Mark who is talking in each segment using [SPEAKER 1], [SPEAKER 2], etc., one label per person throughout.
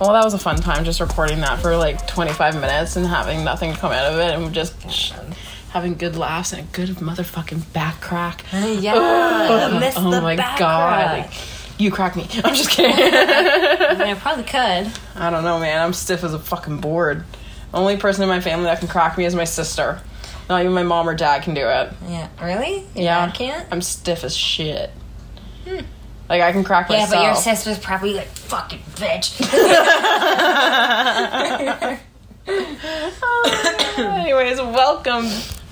[SPEAKER 1] Well, that was a fun time just recording that for like 25 minutes and having nothing come out of it and just having good laughs and a good motherfucking back crack.
[SPEAKER 2] Uh, yeah,
[SPEAKER 1] Oh, oh
[SPEAKER 2] the
[SPEAKER 1] my god. Like, you crack me. I'm just kidding.
[SPEAKER 2] I probably could.
[SPEAKER 1] I don't know, man. I'm stiff as a fucking board. The only person in my family that can crack me is my sister. Not even my mom or dad can do it.
[SPEAKER 2] Yeah, really? Your
[SPEAKER 1] Yeah.
[SPEAKER 2] dad can't.
[SPEAKER 1] I'm stiff as shit. Hmm. Like I can crack
[SPEAKER 2] Yeah,
[SPEAKER 1] myself.
[SPEAKER 2] Yeah, but your sister's probably like fucking bitch.
[SPEAKER 1] Anyways, welcome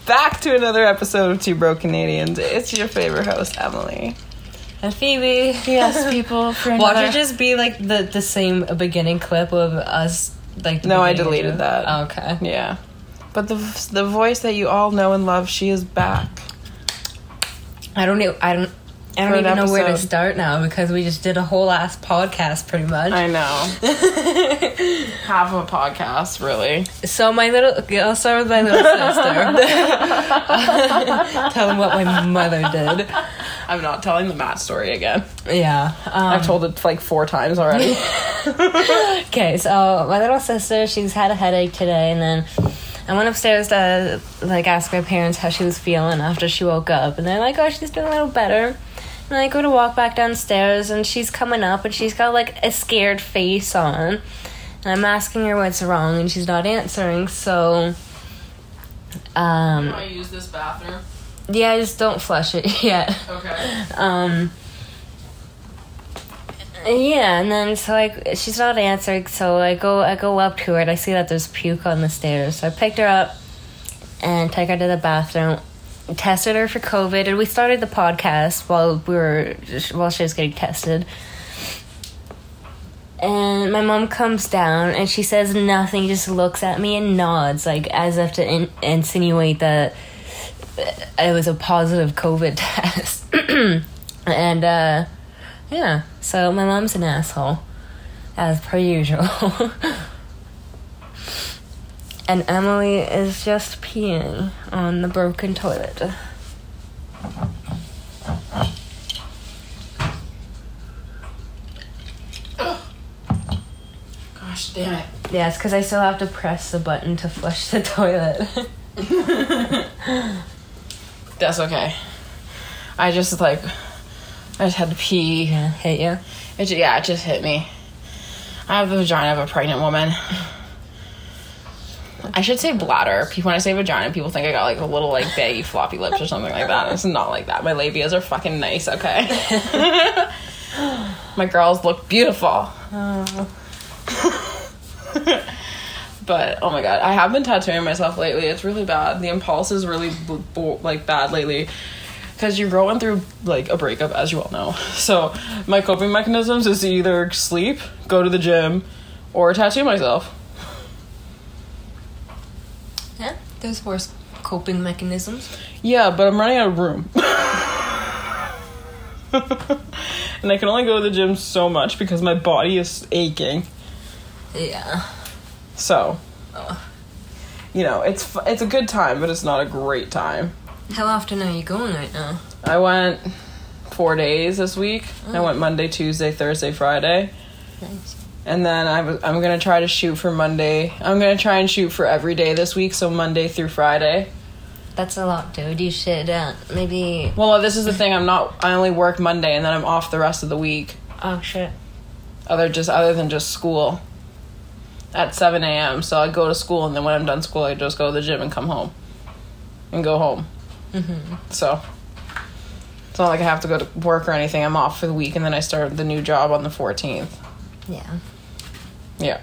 [SPEAKER 1] back to another episode of Two Broke Canadians. It's your favorite host, Emily.
[SPEAKER 2] and Phoebe.
[SPEAKER 1] Yes, people. For
[SPEAKER 2] Watch it just be like the the same beginning clip of us. Like the
[SPEAKER 1] No, I deleted that.
[SPEAKER 2] Oh, okay.
[SPEAKER 1] Yeah, but the the voice that you all know and love, she is back.
[SPEAKER 2] I don't know. I don't. I don't even know where to start now because we just did a whole ass podcast pretty much.
[SPEAKER 1] I know. Half of a podcast, really.
[SPEAKER 2] so my little, I'll start with my little sister. Tell them what my mother did.
[SPEAKER 1] I'm not telling the Matt story again.
[SPEAKER 2] Yeah. Um,
[SPEAKER 1] I've told it like four times already.
[SPEAKER 2] Okay, so my little sister, she's had a headache today, and then I went upstairs to like ask my parents how she was feeling after she woke up, and they're like, "Oh, she's been a little better." And I go to walk back downstairs, and she's coming up, and she's got like a scared face on, and I'm asking her what's wrong, and she's not answering. So, um,
[SPEAKER 1] I use this bathroom.
[SPEAKER 2] yeah, just don't flush it yet.
[SPEAKER 1] Okay.
[SPEAKER 2] Um. Yeah, and then so like she's not answering, so I go I go up to her and I see that there's puke on the stairs. So I picked her up and take her to the bathroom, tested her for COVID, and we started the podcast while we were while she was getting tested. And my mom comes down and she says nothing, just looks at me and nods, like as if to in- insinuate that it was a positive COVID test. and uh yeah, so my mom's an asshole, as per usual. and Emily is just peeing on the broken toilet.
[SPEAKER 1] Gosh damn it.
[SPEAKER 2] Yeah, it's because I still have to press the button to flush the toilet.
[SPEAKER 1] That's okay. I just like, I just had to pee.
[SPEAKER 2] yeah, hit you.
[SPEAKER 1] It, ju- yeah, it just hit me. I have the vagina of a pregnant woman. I should say bladder. People, when I say vagina, people think I got like a little like baggy floppy lips or something like that. It's not like that. My labias are fucking nice. Okay. My girls look beautiful. Oh. but oh my god, I have been tattooing myself lately. It's really bad. The impulse is really b- b- like bad lately because you're going through like a breakup, as you all know. So my coping mechanisms is to either sleep, go to the gym, or tattoo myself.
[SPEAKER 2] Yeah, there's worse coping mechanisms.
[SPEAKER 1] Yeah, but I'm running out of room. and I can only go to the gym so much because my body is aching.
[SPEAKER 2] Yeah.
[SPEAKER 1] So,
[SPEAKER 2] Ugh.
[SPEAKER 1] you know, it's it's a good time, but it's not a great time.
[SPEAKER 2] How often are you going right now?
[SPEAKER 1] I went four days this week. I mm. went Monday, Tuesday, Thursday, Friday,
[SPEAKER 2] Nice.
[SPEAKER 1] And then I was, I'm gonna try to shoot for Monday. I'm gonna try and shoot for every day this week, so Monday through Friday.
[SPEAKER 2] That's a lot, dude. You should uh, maybe.
[SPEAKER 1] Well, this is the thing. I'm not. I only work Monday, and then I'm off the rest of the week.
[SPEAKER 2] Oh shit.
[SPEAKER 1] Other just other than just school. At 7 a.m. So I go to school, and then when I'm done school, I just go to the gym and come home, and go home.
[SPEAKER 2] Mm-hmm.
[SPEAKER 1] So it's not like I have to go to work or anything. I'm off for the week, and then I start the new job on the 14th.
[SPEAKER 2] Yeah.
[SPEAKER 1] Yeah,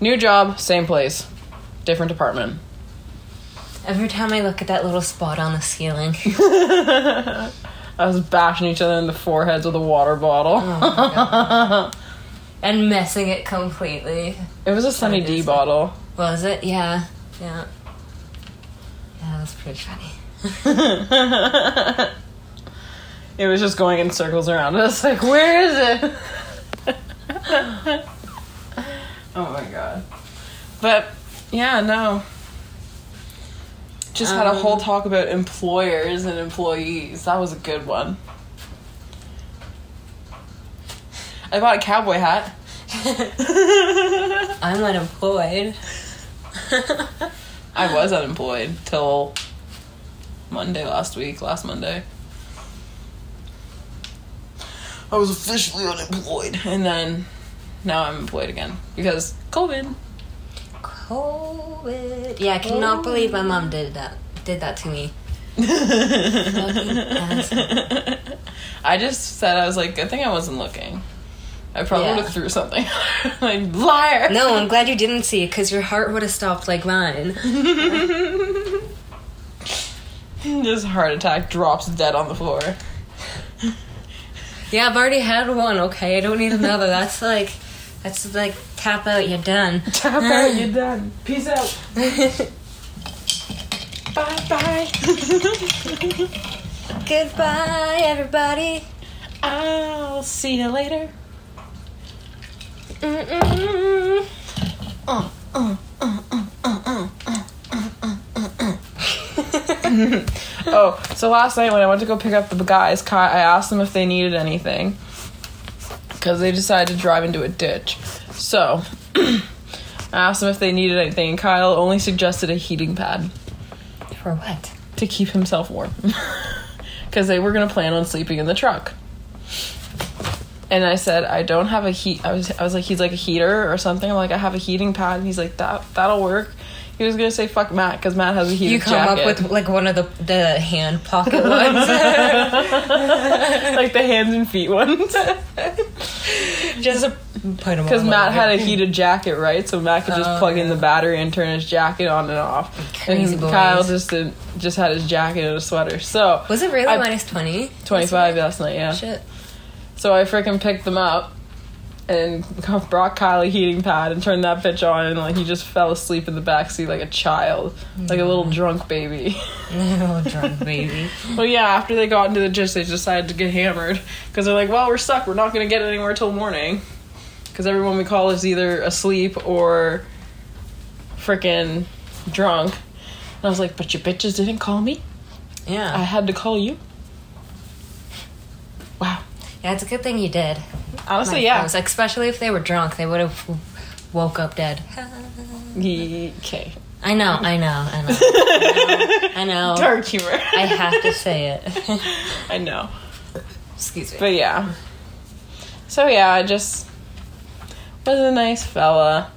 [SPEAKER 1] new job, same place, different department.
[SPEAKER 2] Every time I look at that little spot on the ceiling,
[SPEAKER 1] I was bashing each other in the foreheads with a water bottle.
[SPEAKER 2] Oh, and messing it completely.
[SPEAKER 1] It was a Sunny D bottle.
[SPEAKER 2] Was it? Yeah. Yeah. Yeah, that's pretty funny.
[SPEAKER 1] it was just going in circles around us. Like, where is it? oh my god. But yeah, no. Just had a whole
[SPEAKER 2] Um,
[SPEAKER 1] talk about employers and employees. That was a good one. I bought a cowboy hat.
[SPEAKER 2] I'm unemployed.
[SPEAKER 1] I was unemployed till Monday last week, last Monday. I was officially unemployed, and then now I'm employed again because COVID.
[SPEAKER 2] COVID. Yeah, I cannot believe my mom did that. Did that to me.
[SPEAKER 1] I just said I was like, good thing I wasn't looking. I probably
[SPEAKER 2] Yeah.
[SPEAKER 1] would have threw something. like liar.
[SPEAKER 2] No, I'm glad you didn't see it because your heart would have stopped like mine.
[SPEAKER 1] Just heart attack drops dead on the floor.
[SPEAKER 2] Yeah, I've already had one. Okay, I don't need another. That's like, that's like tap out. You're done.
[SPEAKER 1] Tap out, you're done. Peace out. Bye bye.
[SPEAKER 2] Goodbye, everybody.
[SPEAKER 1] I'll see you later.
[SPEAKER 2] Mm-mm.
[SPEAKER 1] Uh, uh, uh, uh, uh, uh, uh, uh. oh, so last night when I went to go pick up the guys, I asked them if they needed anything because they decided to drive into a ditch. So I asked them if they needed anything, and Kyle only suggested a heating pad
[SPEAKER 2] For what?
[SPEAKER 1] to keep himself warm because they were gonna plan on sleeping in the truck. And I said, I don't have a heat. I was, I was like, he's like a heater or something. I'm like, I have a heating pad. And he's like, that that'll work. He was gonna say fuck Matt because Matt has a heated jacket.
[SPEAKER 2] You come
[SPEAKER 1] jacket.
[SPEAKER 2] up with like one of the the hand pocket ones.
[SPEAKER 1] like the hands and feet ones.
[SPEAKER 2] Just put them
[SPEAKER 1] Because Matt had a heated jacket, right? So Matt could just
[SPEAKER 2] Oh,
[SPEAKER 1] plug in the battery and turn his jacket on and off.
[SPEAKER 2] Crazy
[SPEAKER 1] and
[SPEAKER 2] boys.
[SPEAKER 1] Kyle just did, just had his jacket and a sweater. So
[SPEAKER 2] Was it really
[SPEAKER 1] I-
[SPEAKER 2] minus twenty?
[SPEAKER 1] 25 last night, yeah.
[SPEAKER 2] Shit.
[SPEAKER 1] So I freaking picked them up and brought Kyle a heating pad and turned that bitch on and like he just fell asleep in the backseat like a child, like a little mm. drunk baby.
[SPEAKER 2] oh, drunk baby.
[SPEAKER 1] well, yeah. After they got into the gist, they decided to get hammered because they're like, "Well, we're stuck. We're not gonna get anywhere till morning." Because everyone we call is either asleep or freaking drunk. And I was like, "But your bitches didn't call me.
[SPEAKER 2] Yeah.
[SPEAKER 1] I had to call you." Wow.
[SPEAKER 2] Yeah, it's a good thing you did.
[SPEAKER 1] Honestly,
[SPEAKER 2] My
[SPEAKER 1] yeah.
[SPEAKER 2] friends, like, especially if they were drunk, they would have woke up dead.
[SPEAKER 1] Okay.
[SPEAKER 2] I know, I know, I know. I know.
[SPEAKER 1] Dark humor.
[SPEAKER 2] I have to say it.
[SPEAKER 1] I know.
[SPEAKER 2] Excuse me.
[SPEAKER 1] But yeah. So yeah, I just was a nice fella.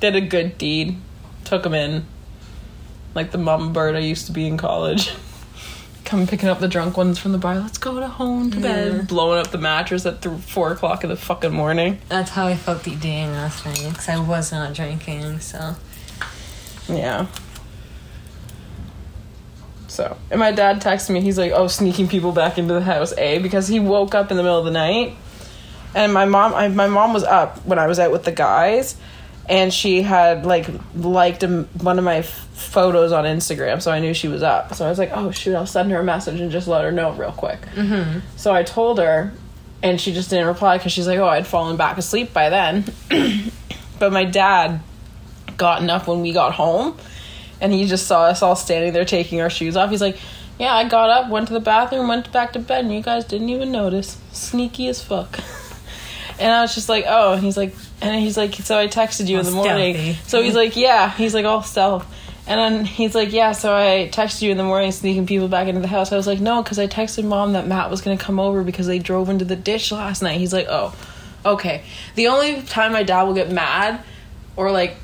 [SPEAKER 1] Did a good deed. Took him in. Like the mama bird I used to be in college. Come picking up the drunk ones from the bar. Let's go to home to bed. Blowing up the mattress at th- four o'clock in the fucking morning.
[SPEAKER 2] That's how I felt the day last night because I was not drinking. So
[SPEAKER 1] Yeah. So, and my dad texted me. He's like, "Oh, sneaking people back into the house, a because he woke up in the middle of the night, and my mom, I, my mom was up when I was out with the guys, and she had like liked a, one of my f- photos on Instagram, so I knew she was up. So I was like, "Oh shoot, I'll send her a message and just let her know real quick." Mm-hmm. So I told her, and she just didn't reply because she's like, "Oh, I'd fallen back asleep by then." but my dad gotten up when we got home and he just saw us all standing there taking our shoes off. He's like, Yeah, I got up, went to the bathroom, went back to bed, and you guys didn't even notice. Sneaky as fuck. And I was just like, Oh, and he's like, and he's like, So I texted you in the morning.
[SPEAKER 2] stealthy.
[SPEAKER 1] So he's like, Yeah. He's like, All stealth. And then he's like, Yeah, so I texted you in the morning, sneaking people back into the house. I was like, No, because I texted mom that Matt was going to come over because they drove into the ditch last night. He's like, Oh, okay. The only time my dad will get mad or like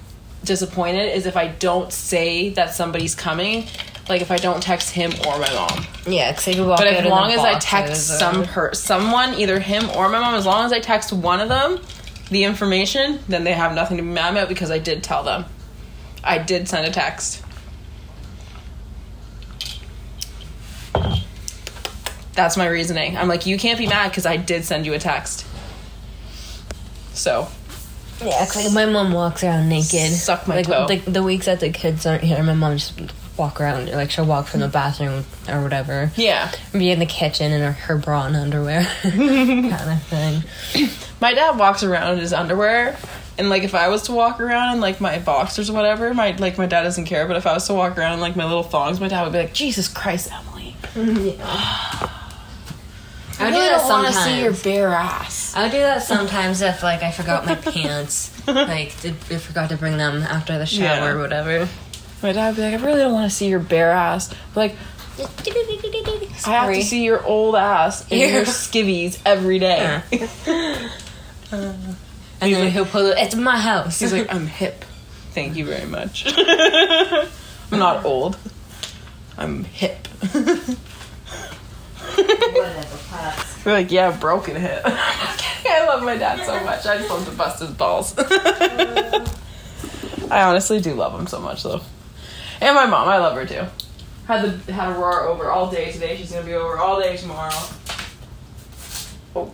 [SPEAKER 1] disappointed is if I don't say that somebody's coming. Like if I don't text him or my mom.
[SPEAKER 2] yeah, because they could walk
[SPEAKER 1] But as long as I text some per someone, either him or my mom, as long as I text one of them the information, then they have nothing to be mad about because I did tell them. I did send a text. That's my reasoning. I'm like, you can't be mad because I did send you a text. So
[SPEAKER 2] Yeah, 'cause, like my mom walks around naked.
[SPEAKER 1] Suck my
[SPEAKER 2] like,
[SPEAKER 1] toe.
[SPEAKER 2] Like the weeks that the kids aren't here, my mom just walk around. Like she'll walk from the bathroom or whatever,
[SPEAKER 1] yeah,
[SPEAKER 2] be in the kitchen in her, her bra and underwear, kind of thing.
[SPEAKER 1] my dad walks around in his underwear and like if i was to walk around in like my boxers or whatever my like my dad doesn't care but if i was to walk around in like my little thongs my dad would be like jesus christ emily mm-hmm.
[SPEAKER 2] I I do
[SPEAKER 1] really
[SPEAKER 2] that
[SPEAKER 1] don't want to see your bare ass.
[SPEAKER 2] I would do that sometimes if like I forgot my pants, like did, I forgot to bring them after the shower
[SPEAKER 1] Yeah.
[SPEAKER 2] or whatever.
[SPEAKER 1] My dad would be like, I really don't want to see your bare ass. Like, I have to see your old ass and
[SPEAKER 2] Yeah.
[SPEAKER 1] your skivvies every day. Uh.
[SPEAKER 2] and then he'll pull it. It's my house.
[SPEAKER 1] He's like, I'm hip. Thank you very much. I'm not old. I'm hip. We're like, yeah, broken hip. I love my dad so much. I just love to bust his balls. I honestly do love him so much, though. And my mom, I love her too. Had the had Aurora over all day today. She's gonna be over all day tomorrow. Oh,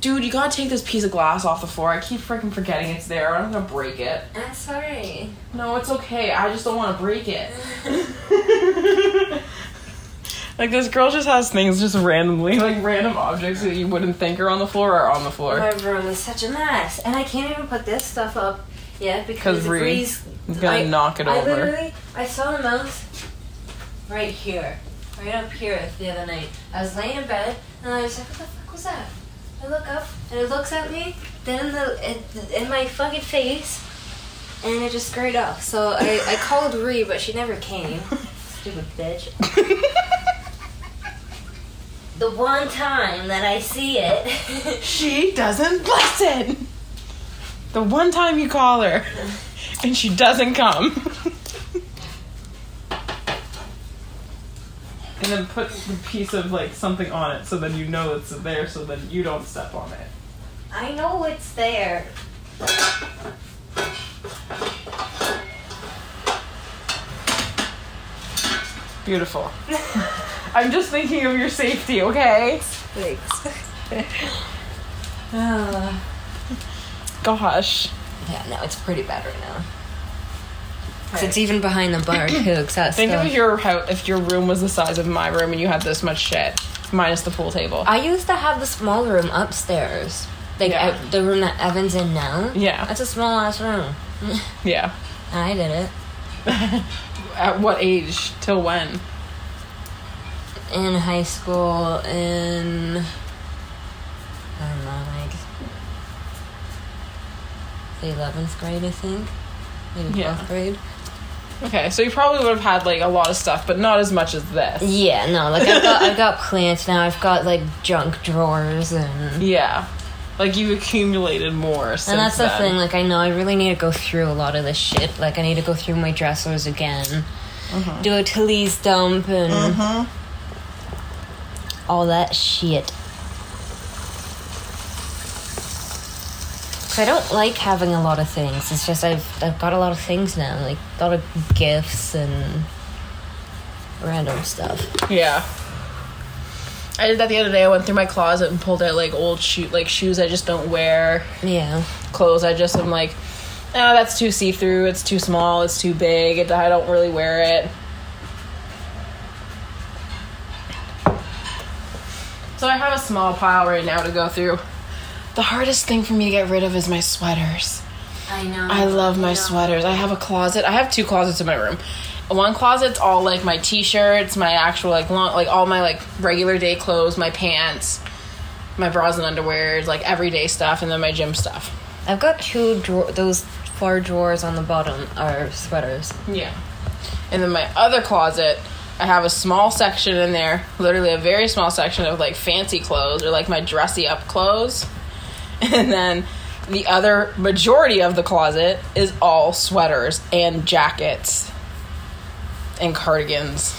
[SPEAKER 1] dude, you gotta take this piece of glass off the floor. I keep freaking forgetting it's there. I'm gonna break it.
[SPEAKER 2] I'm sorry.
[SPEAKER 1] No, it's okay. I just don't want to break it. like this girl just has things just randomly, like random objects that you wouldn't think are on the floor are on the floor.
[SPEAKER 2] My room is such a mess, and I can't even put this stuff up yet because the
[SPEAKER 1] Ree
[SPEAKER 2] breeze.
[SPEAKER 1] Is gonna
[SPEAKER 2] I-
[SPEAKER 1] knock it
[SPEAKER 2] I
[SPEAKER 1] over.
[SPEAKER 2] literally, I saw a mouse right here, right up here the other night. I was laying in bed, and I was like, "What the fuck was that?" I look up, and it looks at me, then in the in, in my fucking face, and it just scurried off. So I, I called Ree, but she never came. Stupid bitch. The one time that I see it.
[SPEAKER 1] she doesn't listen. The one time you call her, and she doesn't come. and then put the piece of like something on it, so then you know it's there, so then you don't step on it.
[SPEAKER 2] I know it's there.
[SPEAKER 1] Beautiful. I'm just thinking of your safety, okay?
[SPEAKER 2] Thanks. uh,
[SPEAKER 1] Gosh.
[SPEAKER 2] yeah, no, it's pretty bad right now. 'Cause it's even behind the bar too. that
[SPEAKER 1] Think
[SPEAKER 2] stuff-
[SPEAKER 1] of your house if your room was the size of my room and you had this much shit, minus the pool table.
[SPEAKER 2] I used to have the small room upstairs, like
[SPEAKER 1] Yeah.
[SPEAKER 2] the room that Evan's in now.
[SPEAKER 1] Yeah.
[SPEAKER 2] that's a small ass room.
[SPEAKER 1] yeah.
[SPEAKER 2] I did it
[SPEAKER 1] At what age? Till when?
[SPEAKER 2] in high school in I don't know, like the eleventh grade, I think, maybe
[SPEAKER 1] Yeah.
[SPEAKER 2] twelfth grade.
[SPEAKER 1] Okay, so you probably would have had like a lot of stuff, but not as much as this.
[SPEAKER 2] Yeah, no, like I've got I've got plants now. I've got like junk drawers and
[SPEAKER 1] Yeah. Like you've accumulated more since
[SPEAKER 2] and that's the
[SPEAKER 1] then.
[SPEAKER 2] thing. Like I know I really need to go through a lot of this shit. Like I need to go through my dressers again,
[SPEAKER 1] Uh-huh.
[SPEAKER 2] do a Talese dump and all that shit. Cause I don't like having a lot of things. It's just I've I've got a lot of things now, like a lot of gifts and random stuff.
[SPEAKER 1] Yeah. I did that the other day. I went through my closet and pulled out like old shoe like shoes I just don't wear,
[SPEAKER 2] Yeah.
[SPEAKER 1] clothes I just am like, oh, that's too see through. It's too small. It's too big. It, I don't really wear it. So I have a small pile right now to go through. The hardest thing for me to get rid of is my sweaters.
[SPEAKER 2] I know.
[SPEAKER 1] I love my
[SPEAKER 2] know.
[SPEAKER 1] sweaters. I have a closet. I have two closets in my room. One closet's all like my t-shirts, my actual like long, like all my like regular day clothes, my pants, my bras and underwears, like everyday stuff, and then my gym stuff.
[SPEAKER 2] I've got two drawer. Those four drawers on the bottom are sweaters.
[SPEAKER 1] Yeah. And then my other closet, I have a small section in there, literally a very small section of like fancy clothes or like my dressy up clothes. And then the other majority of the closet is all sweaters and jackets and cardigans.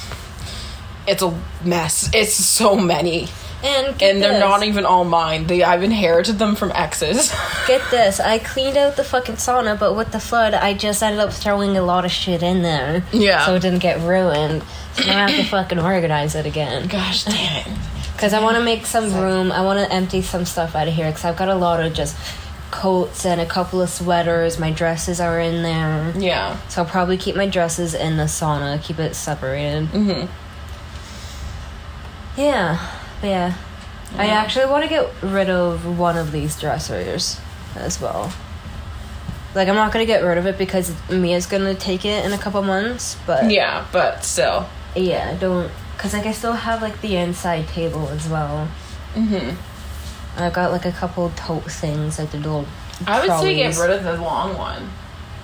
[SPEAKER 1] It's a mess. It's so many.
[SPEAKER 2] And get
[SPEAKER 1] And they're
[SPEAKER 2] this.
[SPEAKER 1] not even all mine. They I've inherited them from exes.
[SPEAKER 2] Get this. I cleaned out the fucking sauna, but with the flood, I just ended up throwing a lot of shit in there.
[SPEAKER 1] Yeah.
[SPEAKER 2] So it didn't get ruined. So now I have to fucking organize it again.
[SPEAKER 1] Gosh damn it.
[SPEAKER 2] Because I want to make some room. I want to empty some stuff out of here. Because I've got a lot of just coats and a couple of sweaters. My dresses are in there.
[SPEAKER 1] Yeah.
[SPEAKER 2] So I'll probably keep my dresses in the sauna, keep it separated.
[SPEAKER 1] Mm-hmm.
[SPEAKER 2] Yeah, but yeah. I actually want to get rid of one of these dressers as well. Like, I'm not gonna get rid of it because Mia's gonna take it in a couple months, but
[SPEAKER 1] Yeah, but still.
[SPEAKER 2] yeah, I don't. Cause like I still have like the inside table as well. Mm-hmm. I've got like a couple tote things, like the little.
[SPEAKER 1] I would say get rid of the long one.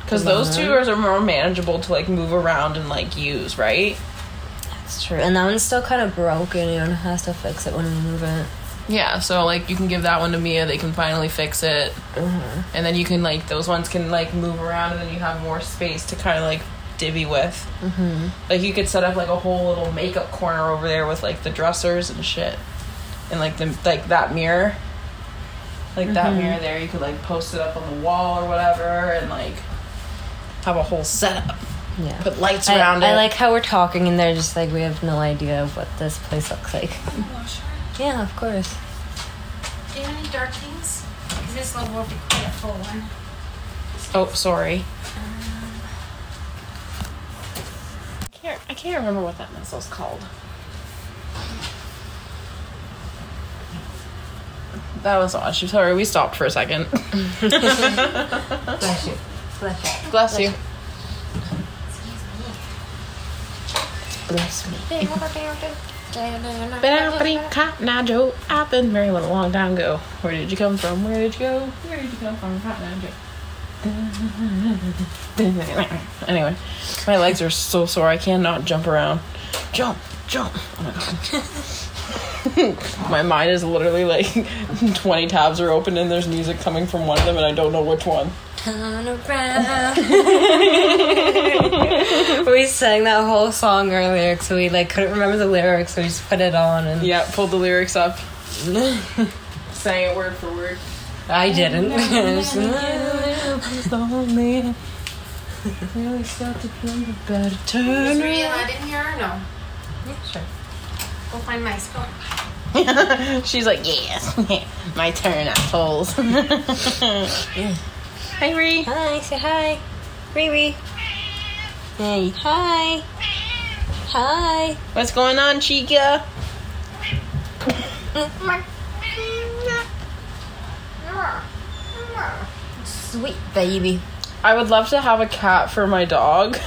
[SPEAKER 1] Because those two are more manageable to like move around and like use, right?
[SPEAKER 2] That's true, and that one's still kind of broken. You don't have to fix it when you move it.
[SPEAKER 1] Yeah, so like you can give that one to Mia, they can finally fix it. And then you can like those ones can like move around and then you have more space to kind of like divvy with. Mm-hmm. Like you could set up like a whole little makeup corner over there with like the dressers and shit. And like the like that mirror. Like that mirror there, you could like post it up on the wall or whatever and like have a whole setup.
[SPEAKER 2] Yeah.
[SPEAKER 1] Put lights
[SPEAKER 2] I,
[SPEAKER 1] around
[SPEAKER 2] I
[SPEAKER 1] it.
[SPEAKER 2] I like how we're talking and they're just like we have no idea of what this place looks like.
[SPEAKER 3] Oh, sure.
[SPEAKER 2] Yeah, of course.
[SPEAKER 3] Do you have any dark things? Because this level will be quite a full one.
[SPEAKER 1] Oh, sorry. I can't, remember what that missile's called. That was odd. She- Sorry, we stopped for a second.
[SPEAKER 2] Bless you. Bless you.
[SPEAKER 1] Bless you.
[SPEAKER 2] Bless me.
[SPEAKER 1] Cotton Eye Joe. I've been married one a long time ago. Where did you come from? Where did you go? Where did you come from? Cotton Eye Joe. Anyway, my legs are so sore. I cannot jump around. Jump, jump. Oh my god. my mind is literally like 20 tabs are open and there's music coming from one of them and I don't know which one.
[SPEAKER 2] Turn around. we sang that whole song earlier, so we like couldn't remember the lyrics, so we just put it on and
[SPEAKER 1] Yeah, pulled the lyrics up. Sang it word for word.
[SPEAKER 2] I didn't.
[SPEAKER 1] Lonely. Really start to think about
[SPEAKER 3] Is
[SPEAKER 1] turn.
[SPEAKER 3] Maria allowed in here or no?
[SPEAKER 2] sure.
[SPEAKER 3] Go find my spoon.
[SPEAKER 1] She's like, yes, my turn, assholes. Hi, Ree.
[SPEAKER 2] Hi, say hi. Riri. Hey, hi. Hi.
[SPEAKER 1] What's going on, Chica?
[SPEAKER 2] Sweet baby.
[SPEAKER 1] I would love to have a cat for my dog.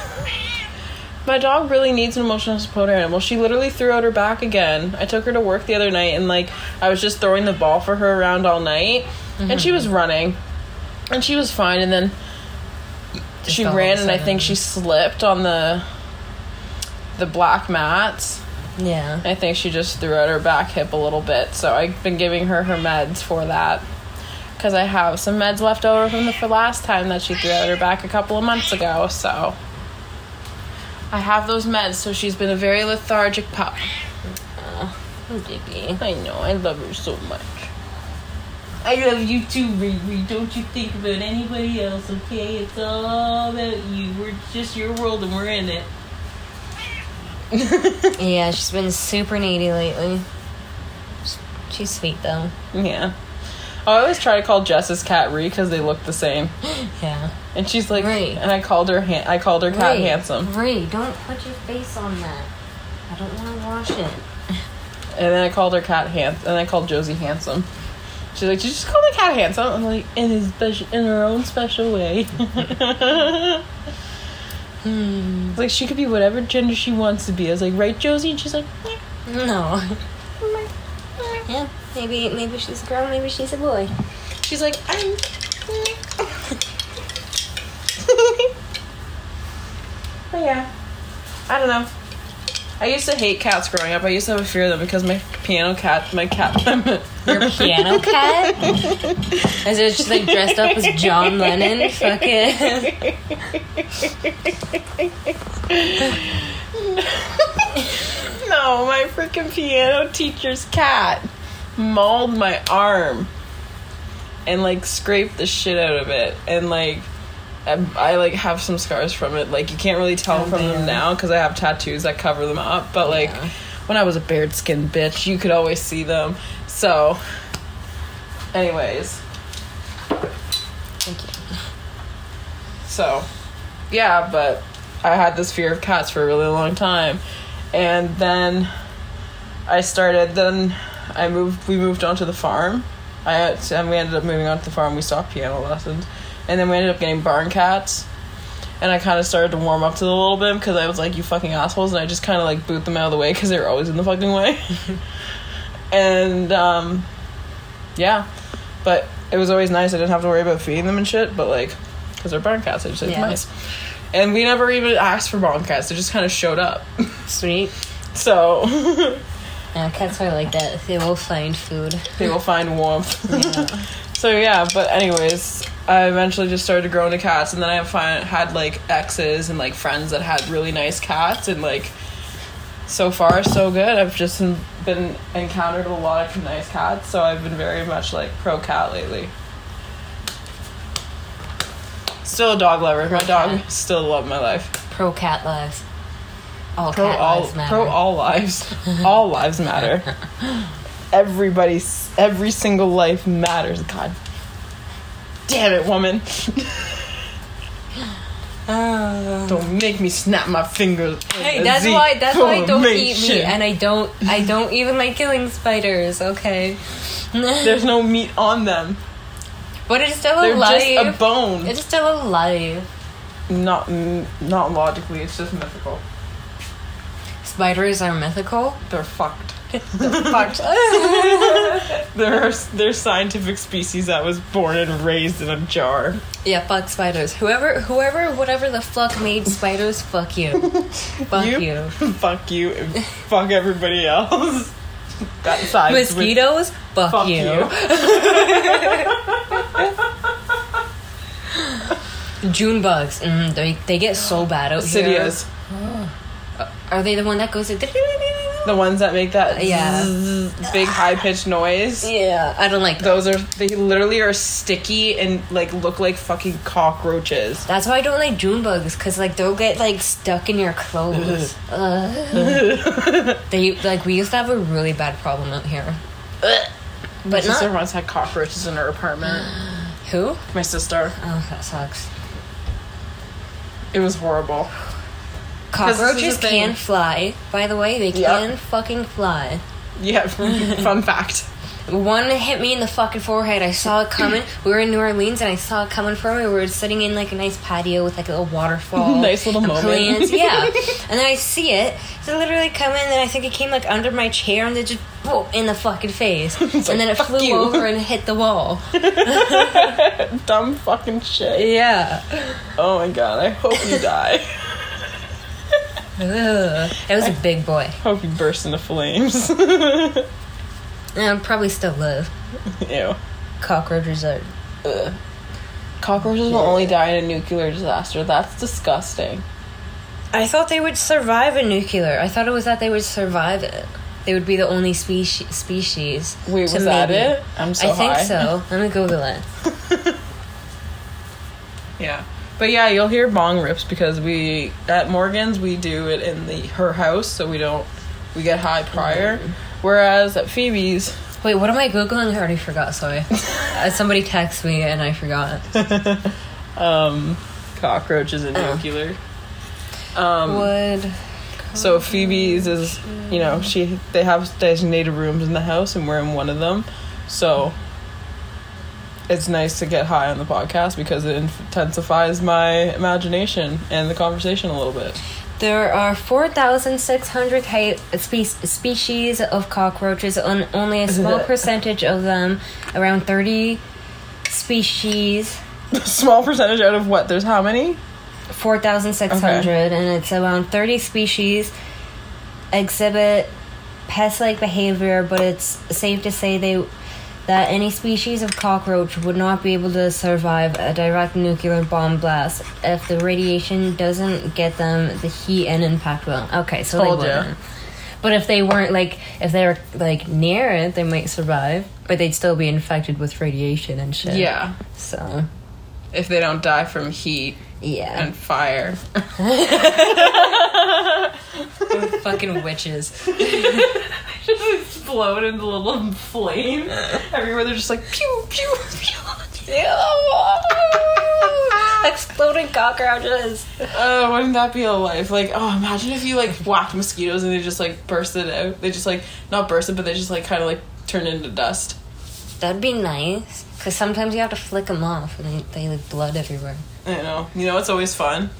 [SPEAKER 1] my dog really needs an emotional support animal. She literally threw out her back again. I took her to work the other night and like I was just throwing the ball for her around all night and she mm-hmm. was running and she was fine and then she
[SPEAKER 2] of a
[SPEAKER 1] ran and I think she slipped on the the black mats.
[SPEAKER 2] Yeah.
[SPEAKER 1] I think she just threw out her back hip a little bit. So I've been giving her her meds for that. Because I have some meds left over from the for last time that she threw out her back a couple of months ago. So I have those meds. So she's been a very lethargic pup.
[SPEAKER 2] Uh, oh, baby.
[SPEAKER 1] I know. I love her so much. I love you too, Riri. Don't you think about anybody else, okay? It's all about you. We're just your world and we're in it.
[SPEAKER 2] Yeah, she's been super needy lately. She's sweet though.
[SPEAKER 1] Yeah. I always try to call Jess's cat Ree because they look the same.
[SPEAKER 2] Yeah.
[SPEAKER 1] And she's like,
[SPEAKER 2] Ree.
[SPEAKER 1] and I called her, han- I called her cat
[SPEAKER 2] Ray,
[SPEAKER 1] handsome.
[SPEAKER 2] Ray, don't put your face on that. I don't want to wash it.
[SPEAKER 1] And then I called her cat handsome, and I called Josie handsome. She's like, did you just call the cat handsome? I'm like, in his in her own special way.
[SPEAKER 2] Hmm.
[SPEAKER 1] Like she could be whatever gender she wants to be. I was like, right, Josie? And she's like.
[SPEAKER 2] No. Yeah, maybe maybe she's a girl, maybe she's a boy.
[SPEAKER 1] she's like, I'm. but yeah, I don't know. I used to hate cats growing up. I used to have a fear of them because my piano cat, my cat,
[SPEAKER 2] Your piano cat? Is it just like dressed up as John Lennon? Fucking.
[SPEAKER 1] no, my freaking piano teacher's cat mauled my arm and like scraped the shit out of it and like I, I like have some scars from it like you can't really tell
[SPEAKER 2] Oh,
[SPEAKER 1] from them now because i have tattoos that cover them up but like
[SPEAKER 2] Yeah.
[SPEAKER 1] when i was a bared skin bitch you could always see them so anyways
[SPEAKER 2] Thank you.
[SPEAKER 1] So, yeah, but I had this fear of cats for a really long time. And then I started, then I moved, we moved onto the farm. I had, and we ended up moving onto the farm. We stopped piano lessons. And then we ended up getting barn cats. And I kind of started to warm up to them a little bit because I was like, you fucking assholes. And I just kind of like boot them out of the way because they were always in the fucking way. and um, yeah, but it was always nice. I didn't have to worry about feeding them and shit. But like, because they're barn cats, I just like
[SPEAKER 2] Yeah.
[SPEAKER 1] mice. And we never even asked for barn cats; they just kind of showed up.
[SPEAKER 2] Sweet.
[SPEAKER 1] so
[SPEAKER 2] Yeah, cats are like that. They will find food.
[SPEAKER 1] they will find warmth. so yeah, but anyways, I eventually just started growing the cats, and then I find, had like exes and like friends that had really nice cats, and like so far so good. I've just been encountered a lot of nice cats, so I've been very much like pro cat lately. Still a dog lover. My dog still love my life.
[SPEAKER 2] Pro cat lives. All
[SPEAKER 1] Pro all
[SPEAKER 2] lives matter.
[SPEAKER 1] pro all lives. all lives matter. Everybody's every single life matters. God damn it, woman.
[SPEAKER 2] Ah.
[SPEAKER 1] Don't make me snap my fingers.
[SPEAKER 2] Hey, that's why that's why I don't eat meat and I don't I don't even like killing spiders, okay?
[SPEAKER 1] There's no meat on them.
[SPEAKER 2] but it's still
[SPEAKER 1] They're
[SPEAKER 2] alive.
[SPEAKER 1] just a bone.
[SPEAKER 2] it's still alive.
[SPEAKER 1] not not logically. It's just mythical.
[SPEAKER 2] Spiders are mythical.
[SPEAKER 1] They're fucked.
[SPEAKER 2] Fucked.
[SPEAKER 1] They're they're scientific species that was born and raised in a jar.
[SPEAKER 2] yeah, fuck spiders. Whoever whoever whatever the fuck made spiders, fuck you. fuck you.
[SPEAKER 1] fuck you. And fuck everybody else. That sides with-
[SPEAKER 2] Mosquitoes, fuck,
[SPEAKER 1] Fuck
[SPEAKER 2] you.
[SPEAKER 1] you.
[SPEAKER 2] June bugs, mm, they they get so bad out here.
[SPEAKER 1] Cydias.
[SPEAKER 2] Are they the one that goes?
[SPEAKER 1] The ones that make that
[SPEAKER 2] Yeah.
[SPEAKER 1] zzz, big high pitched noise.
[SPEAKER 2] Yeah, I don't like
[SPEAKER 1] Those are they literally are sticky and like look like fucking cockroaches.
[SPEAKER 2] That's why I don't like June bugs, cause like they'll get like stuck in your clothes. Ugh. they like we used to have a really bad problem out here.
[SPEAKER 1] My
[SPEAKER 2] But
[SPEAKER 1] sister
[SPEAKER 2] not
[SPEAKER 1] once had cockroaches in her apartment.
[SPEAKER 2] who?
[SPEAKER 1] My sister.
[SPEAKER 2] Oh, that sucks.
[SPEAKER 1] It was horrible.
[SPEAKER 2] Cockroaches can fly. By the way, they
[SPEAKER 1] Yeah.
[SPEAKER 2] can fucking fly.
[SPEAKER 1] Yeah, fun fact.
[SPEAKER 2] One hit me in the fucking forehead. I saw it coming. We were in New Orleans and I saw it coming from me. We were sitting in like a nice patio with like a little waterfall.
[SPEAKER 1] Nice little moment.
[SPEAKER 2] plants. Yeah. and then I see it. So literally come in and I think it came like under my chair and then just boom in the fucking face. and
[SPEAKER 1] like,
[SPEAKER 2] then it flew
[SPEAKER 1] you."
[SPEAKER 2] over and hit the wall.
[SPEAKER 1] Dumb fucking shit.
[SPEAKER 2] Yeah.
[SPEAKER 1] Oh my god, I hope you die.
[SPEAKER 2] Ugh. It was a big boy.
[SPEAKER 1] hope he burst into flames.
[SPEAKER 2] And I'll probably still live.
[SPEAKER 1] Ew.
[SPEAKER 2] Cockroaches are.
[SPEAKER 1] Ugh. Cockroaches will only die in a nuclear disaster. That's disgusting.
[SPEAKER 2] I thought they would survive a nuclear. I thought it was that they would survive it. They would be the only species. Species.
[SPEAKER 1] Wait, was that
[SPEAKER 2] maybe-
[SPEAKER 1] it? I'm so
[SPEAKER 2] I think
[SPEAKER 1] high.
[SPEAKER 2] so. Let me Google it.
[SPEAKER 1] Yeah. But yeah, you'll hear bong rips because we at Morgan's we do it in the her house, so we don't we get high prior. Whereas at Phoebe's,
[SPEAKER 2] Wait, what am I googling? I already forgot. Sorry. uh, somebody texted me and I forgot.
[SPEAKER 1] um, cockroaches and nuclear. Um,
[SPEAKER 2] Would
[SPEAKER 1] so Phoebe's is you know she they have designated rooms in the house and we're in one of them, so it's nice to get high on the podcast because it intensifies my imagination and the conversation a little bit.
[SPEAKER 2] there are four thousand six hundred spe- species of cockroaches, and only a small percentage of them, around thirty species,
[SPEAKER 1] Small percentage out of what? There's how many?
[SPEAKER 2] 4,600, and it's around 30 species exhibit pest-like behavior, but it's safe to say they that any species of cockroach would not be able to survive a direct nuclear bomb blast if the radiation doesn't get them the heat and impact will. Okay, so
[SPEAKER 1] Told
[SPEAKER 2] they wouldn't. But if they weren't like if they were like near it, they might survive, but they'd still be infected with radiation and shit.
[SPEAKER 1] Yeah.
[SPEAKER 2] So,
[SPEAKER 1] If they don't die from heat
[SPEAKER 2] yeah.
[SPEAKER 1] and fire.
[SPEAKER 2] fucking witches.
[SPEAKER 1] just explode into little flame everywhere. They're just like pew pew pew.
[SPEAKER 2] Exploding cockroaches.
[SPEAKER 1] Oh, wouldn't that be a life? Like, oh, imagine if you like whacked mosquitoes and they just like bursted out. They just like not bursted, but they just like kind of like turned into dust.
[SPEAKER 2] That'd be nice. Because sometimes you have to flick them off and they, they like blood everywhere.
[SPEAKER 1] I know. You know it's always fun?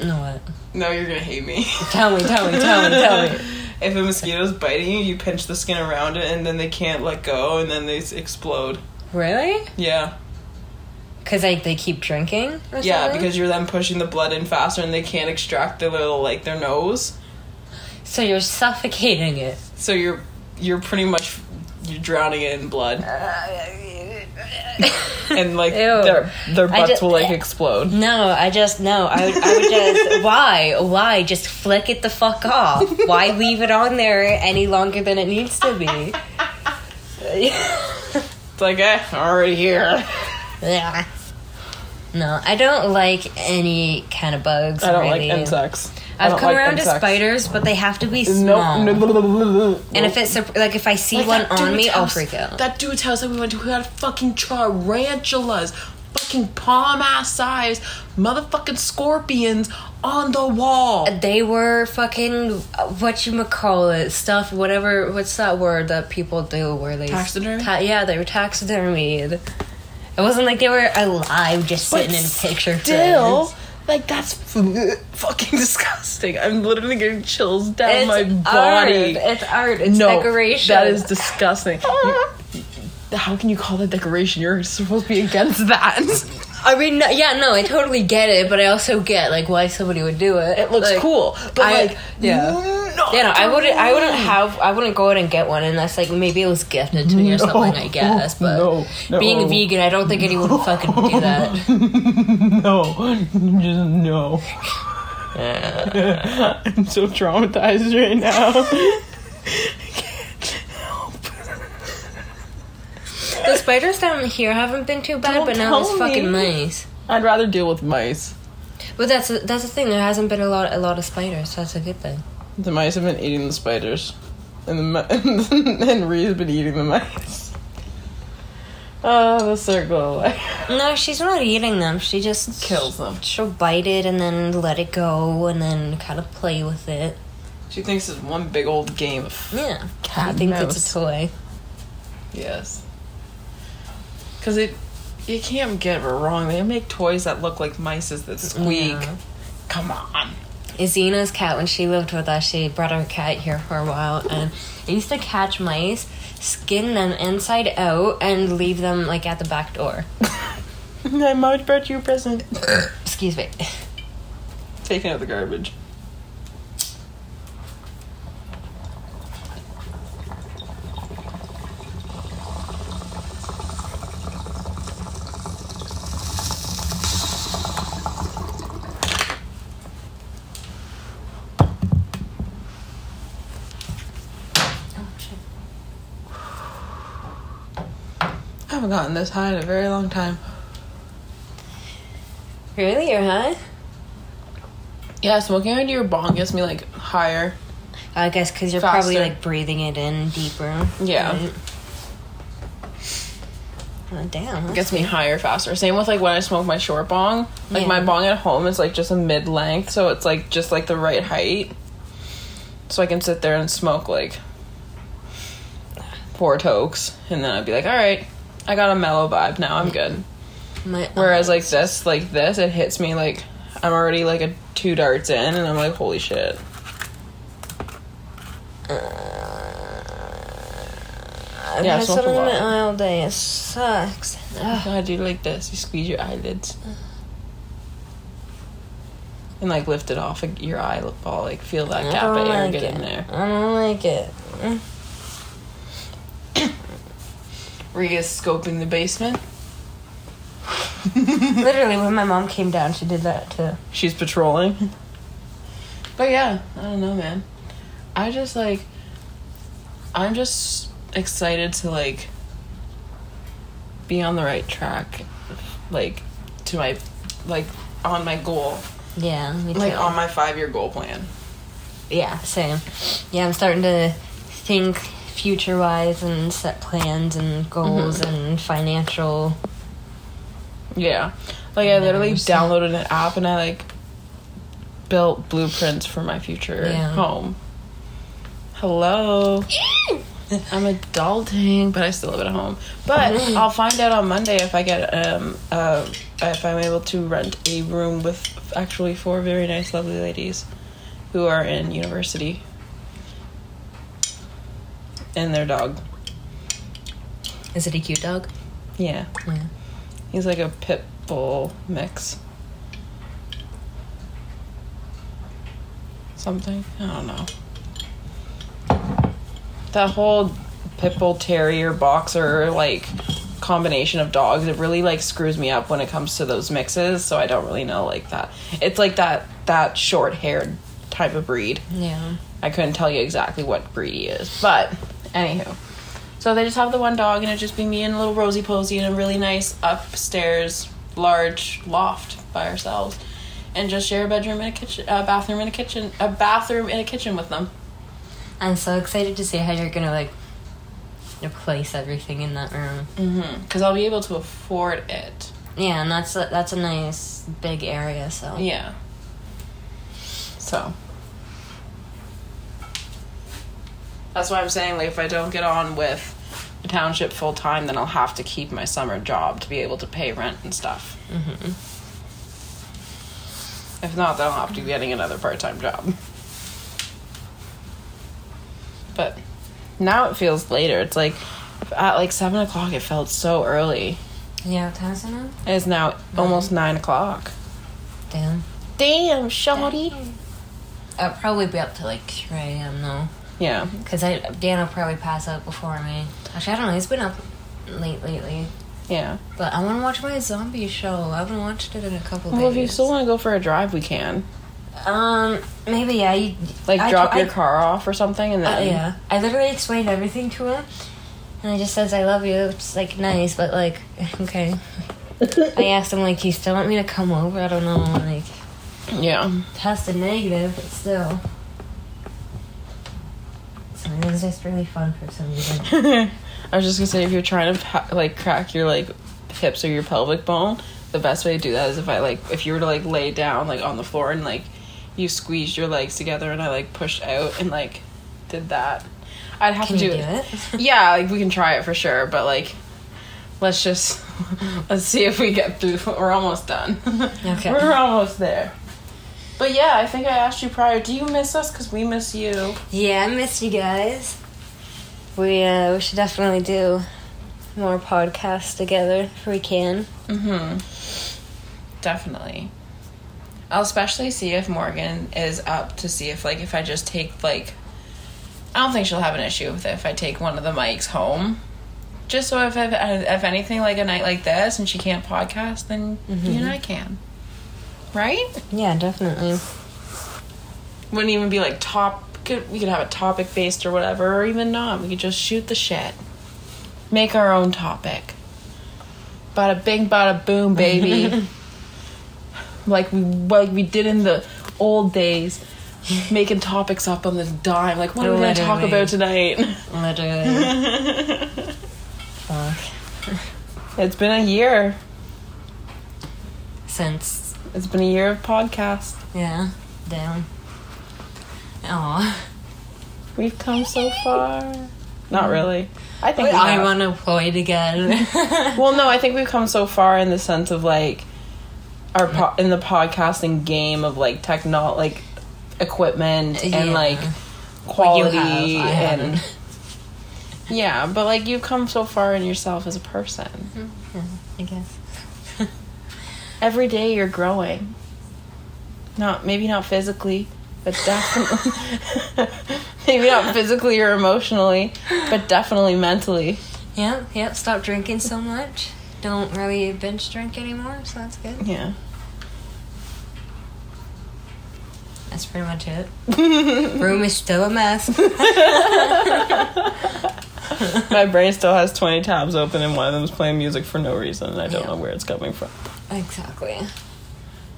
[SPEAKER 2] No, what?
[SPEAKER 1] No, you're gonna hate me.
[SPEAKER 2] Tell me, tell me, tell me, tell me.
[SPEAKER 1] if a mosquito's biting you, you pinch the skin around it, and then they can't let go, and then they s- explode.
[SPEAKER 2] Really?
[SPEAKER 1] Yeah,
[SPEAKER 2] Because like they keep drinking. Or
[SPEAKER 1] yeah,
[SPEAKER 2] something?
[SPEAKER 1] because you're then pushing the blood in faster, and they can't extract their little like their nose.
[SPEAKER 2] so you're suffocating it.
[SPEAKER 1] So you're you're pretty much you're drowning it in blood, uh, and like their their butts
[SPEAKER 2] ju-
[SPEAKER 1] will like explode.
[SPEAKER 2] No, I just no. I would, I would just why why just flick it the fuck off. Why leave it on there any longer than it needs to be?
[SPEAKER 1] It's like, eh, already here.
[SPEAKER 2] Yeah. No, I don't like any kind of bugs.
[SPEAKER 1] I don't
[SPEAKER 2] really.
[SPEAKER 1] like insects.
[SPEAKER 2] I've come
[SPEAKER 1] like
[SPEAKER 2] around to spiders, but they have to be small.
[SPEAKER 1] no, no, no, no, no, no.
[SPEAKER 2] And if it's like if I see
[SPEAKER 1] Like
[SPEAKER 2] one on me, I'll freak out.
[SPEAKER 1] That dude's house that we went to, who had fucking tarantulas, fucking palm ass size, motherfucking scorpions on the wall.
[SPEAKER 2] they were fucking what you call it stuff whatever what's that word that people do where they
[SPEAKER 1] Taxidermy?
[SPEAKER 2] Ta- yeah they were taxidermied it wasn't like they were alive just
[SPEAKER 1] But
[SPEAKER 2] sitting in picture
[SPEAKER 1] Still, like that's f- fucking disgusting. I'm literally getting chills down
[SPEAKER 2] it's
[SPEAKER 1] my body.
[SPEAKER 2] art. it's art it's
[SPEAKER 1] no,
[SPEAKER 2] decoration
[SPEAKER 1] that is disgusting. You- how can you call that decoration? You're supposed to be against that.
[SPEAKER 2] I mean no, yeah no I totally get it but I also get like why somebody would do it
[SPEAKER 1] It looks
[SPEAKER 2] Like,
[SPEAKER 1] cool, but
[SPEAKER 2] I-
[SPEAKER 1] like,
[SPEAKER 2] yeah.
[SPEAKER 1] no,
[SPEAKER 2] Yeah, no, I wouldn't. I wouldn't have. I wouldn't go out and get one unless like maybe it was gifted to me or
[SPEAKER 1] No,
[SPEAKER 2] something. I guess, but
[SPEAKER 1] no,
[SPEAKER 2] being vegan, I don't think anyone would fucking do that.
[SPEAKER 1] No, just no. I'm so traumatized right now.
[SPEAKER 2] The spiders down here haven't been too bad,
[SPEAKER 1] Don't
[SPEAKER 2] but now there's
[SPEAKER 1] tell
[SPEAKER 2] fucking
[SPEAKER 1] me.
[SPEAKER 2] mice.
[SPEAKER 1] I'd rather deal with mice.
[SPEAKER 2] But that's that's the thing. There hasn't been a lot a lot of spiders. So that's a good thing.
[SPEAKER 1] The mice have been eating the spiders, and the mi- and Ree's been eating the mice. Oh, the circle of life
[SPEAKER 2] No, she's not eating them. She just
[SPEAKER 1] kills them.
[SPEAKER 2] She'll bite it and then let it go and then kind of play with it.
[SPEAKER 1] She thinks it's one big old game of
[SPEAKER 2] Yeah,
[SPEAKER 1] Cat
[SPEAKER 2] I think it's a toy.
[SPEAKER 1] yes. Because it, you can't get it wrong. They make toys that look like mices that squeak.
[SPEAKER 2] Yeah.
[SPEAKER 1] Come on.
[SPEAKER 2] Izina's cat, when she lived with us, she brought her cat here for a while, and I used to catch mice, skin them inside out, and leave them like at the back door.
[SPEAKER 1] I might brought you a present.
[SPEAKER 2] Excuse me.
[SPEAKER 1] Taking out the garbage. I haven't gotten this high in a very long time.
[SPEAKER 2] Really, you're high?
[SPEAKER 1] Yeah, smoking into your bong gets me like higher.
[SPEAKER 2] I guess because you're probably like breathing it in deeper.
[SPEAKER 1] Yeah.
[SPEAKER 2] right? Oh, damn.
[SPEAKER 1] gets me higher faster. Same with like when I smoke my short bong. Like
[SPEAKER 2] Yeah.
[SPEAKER 1] my bong at home is like just a mid length, so it's like just like the right height. So I can sit there and smoke like four tokes, and then I'd be like, all right, I got a mellow vibe now. I'm good.
[SPEAKER 2] My
[SPEAKER 1] Whereas like this, like this, it hits me like I'm already like a two darts in, and I'm like, holy shit.
[SPEAKER 2] Uh, I've
[SPEAKER 1] yeah,
[SPEAKER 2] had something in my eye all day. It sucks. Ugh.
[SPEAKER 1] I do like this. You squeeze your eyelids. And like lift it off your eyeball, like feel that
[SPEAKER 2] I
[SPEAKER 1] gap of air
[SPEAKER 2] like
[SPEAKER 1] get
[SPEAKER 2] it.
[SPEAKER 1] in there.
[SPEAKER 2] I don't like it. Mm.
[SPEAKER 1] Ria's scoping the basement.
[SPEAKER 2] Literally, when my mom came down, she did that too.
[SPEAKER 1] She's patrolling. But yeah, I don't know, man. I just like I'm just excited to like be on the right track like to my like on my goal.
[SPEAKER 2] Yeah, me too.
[SPEAKER 1] Like on my 5-year goal plan.
[SPEAKER 2] yeah, same. Yeah, I'm starting to think future wise and set plans and goals
[SPEAKER 1] Mm-hmm.
[SPEAKER 2] and financial.
[SPEAKER 1] Yeah. Like I literally downloaded an app and I like built blueprints for my future
[SPEAKER 2] Yeah.
[SPEAKER 1] home. Hello. I'm adulting, but I still live at home. But
[SPEAKER 2] Mhm.
[SPEAKER 1] I'll find out on Monday if I get um uh if I'm able to rent a room with actually four very nice, lovely ladies who are in university. And their dog.
[SPEAKER 2] Is it a cute dog?
[SPEAKER 1] Yeah.
[SPEAKER 2] Yeah.
[SPEAKER 1] He's like a pit bull mix. Something. I don't know. That whole pit bull terrier boxer like combination of dogs it really like screws me up when it comes to those mixes so i don't really know like that it's like that that short haired type of breed
[SPEAKER 2] Yeah.
[SPEAKER 1] I couldn't tell you exactly what breed he is. But anywho. So they just have the one dog and it'd just be me and a little Rosie Posey in a really nice upstairs large loft by ourselves. And just share a bedroom and a kitchen a bathroom and a kitchen a bathroom and a kitchen with them.
[SPEAKER 2] I'm so excited to see how you're gonna like replace everything in that room.
[SPEAKER 1] Mm-hmm. Because I'll be able to afford it.
[SPEAKER 2] Yeah, and that's a, that's a nice big area. So
[SPEAKER 1] Yeah. So that's why I'm saying like if I don't get on with the township full time, then I'll have to keep my summer job to be able to pay rent and stuff.
[SPEAKER 2] Mhm.
[SPEAKER 1] If not, then I'll have to be getting another part time job. But now it feels later. It's like at like seven o'clock. It felt so early.
[SPEAKER 2] yeah, what time is it now?
[SPEAKER 1] It's now almost nine o'clock.
[SPEAKER 2] Damn.
[SPEAKER 1] Damn, shawty.
[SPEAKER 2] I'll probably be up to like 3 a.m. though.
[SPEAKER 1] Yeah.
[SPEAKER 2] Because I Dan will probably pass out before me. Actually, I don't know. He's been up late lately.
[SPEAKER 1] Yeah.
[SPEAKER 2] But I want to watch my zombie show. I haven't watched it in a couple days.
[SPEAKER 1] Well, if you still want to go for a drive, we can.
[SPEAKER 2] um, maybe yeah. You,
[SPEAKER 1] Like
[SPEAKER 2] I-
[SPEAKER 1] drop
[SPEAKER 2] I-
[SPEAKER 1] your car off or something, and
[SPEAKER 2] Uh,
[SPEAKER 1] then
[SPEAKER 2] yeah, I literally explained everything to him, and he just says, "I love you." It's like nice, but like, okay. I asked him like, "You still want me to come over?" I don't know. Like,
[SPEAKER 1] yeah.
[SPEAKER 2] tested negative, but still. So it was just really fun for some reason.
[SPEAKER 1] I was just gonna say if you're trying to like crack your like hips or your pelvic bone, the best way to do that is if I like if you were to like lay down like on the floor and like you squeezed your legs together and I like pushed out and like did that. I'd have
[SPEAKER 2] Can
[SPEAKER 1] to do
[SPEAKER 2] do
[SPEAKER 1] it.
[SPEAKER 2] it?
[SPEAKER 1] Yeah, like we can try it for sure, but like let's just let's see if we get through. We're almost done.
[SPEAKER 2] Okay.
[SPEAKER 1] We're almost there. But yeah, I think I asked you prior. Do you miss us? Cause we miss you.
[SPEAKER 2] Yeah, I miss you guys. We uh, we should definitely do more podcasts together if we can.
[SPEAKER 1] Mm-hmm. Definitely. I'll especially see if Morgan is up to see if like if I just take like I don't think she'll have an issue with it if I take one of the mics home. Just so if if, if anything like a night like this and she can't podcast, then you and I can. Right?
[SPEAKER 2] Yeah, definitely.
[SPEAKER 1] Wouldn't even be like top. Could, we could have it topic based or whatever, or even not. We could just shoot the shit. Make our own topic. Bada bing, bada boom, baby. like we like we did in the old days, making topics up on the dime. Like, what are we gonna talk about tonight?
[SPEAKER 2] Literally. Fuck.
[SPEAKER 1] it's been a year.
[SPEAKER 2] Since
[SPEAKER 1] It's been a year of podcast.
[SPEAKER 2] yeah, damn. Aw.
[SPEAKER 1] We've come so far. Not mm. really. I think we
[SPEAKER 2] I'm
[SPEAKER 1] have.
[SPEAKER 2] unemployed again.
[SPEAKER 1] Well, no, I think we've come so far in the sense of like our po- in the podcasting game of like techno like equipment and
[SPEAKER 2] Yeah.
[SPEAKER 1] like
[SPEAKER 2] Well,
[SPEAKER 1] quality
[SPEAKER 2] you have,
[SPEAKER 1] and yeah, but like you've come so far in yourself as a person. Mm-hmm.
[SPEAKER 2] I guess.
[SPEAKER 1] Every day you're growing. Not maybe not physically, but definitely maybe not physically or emotionally, but definitely mentally.
[SPEAKER 2] Yep, Yeah, Stop drinking so much. Don't really binge drink anymore, so that's good.
[SPEAKER 1] Yeah.
[SPEAKER 2] That's pretty much it. Room is still a mess.
[SPEAKER 1] My brain still has 20 tabs open and one of them is playing music for no reason and I don't
[SPEAKER 2] Yeah.
[SPEAKER 1] know where it's coming from.
[SPEAKER 2] Exactly.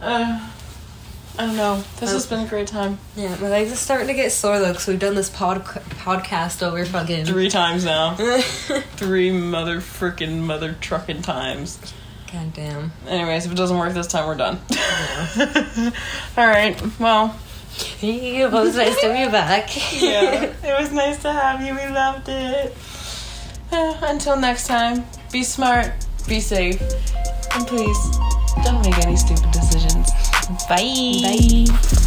[SPEAKER 1] Uh, I don't know. This has been a great time.
[SPEAKER 2] Yeah, my legs are starting to get sore though, because we've done this pod podcast over fucking.
[SPEAKER 1] Three times now. Three mother frickin' mother trucking times.
[SPEAKER 2] God damn.
[SPEAKER 1] Anyways, if it doesn't work this time, we're done. Alright, well,
[SPEAKER 2] it was nice to be back.
[SPEAKER 1] yeah, it was nice to have you. We loved it. Uh, until next time, be smart, be safe, and please don't make any stupid decisions. Bye.
[SPEAKER 2] Bye.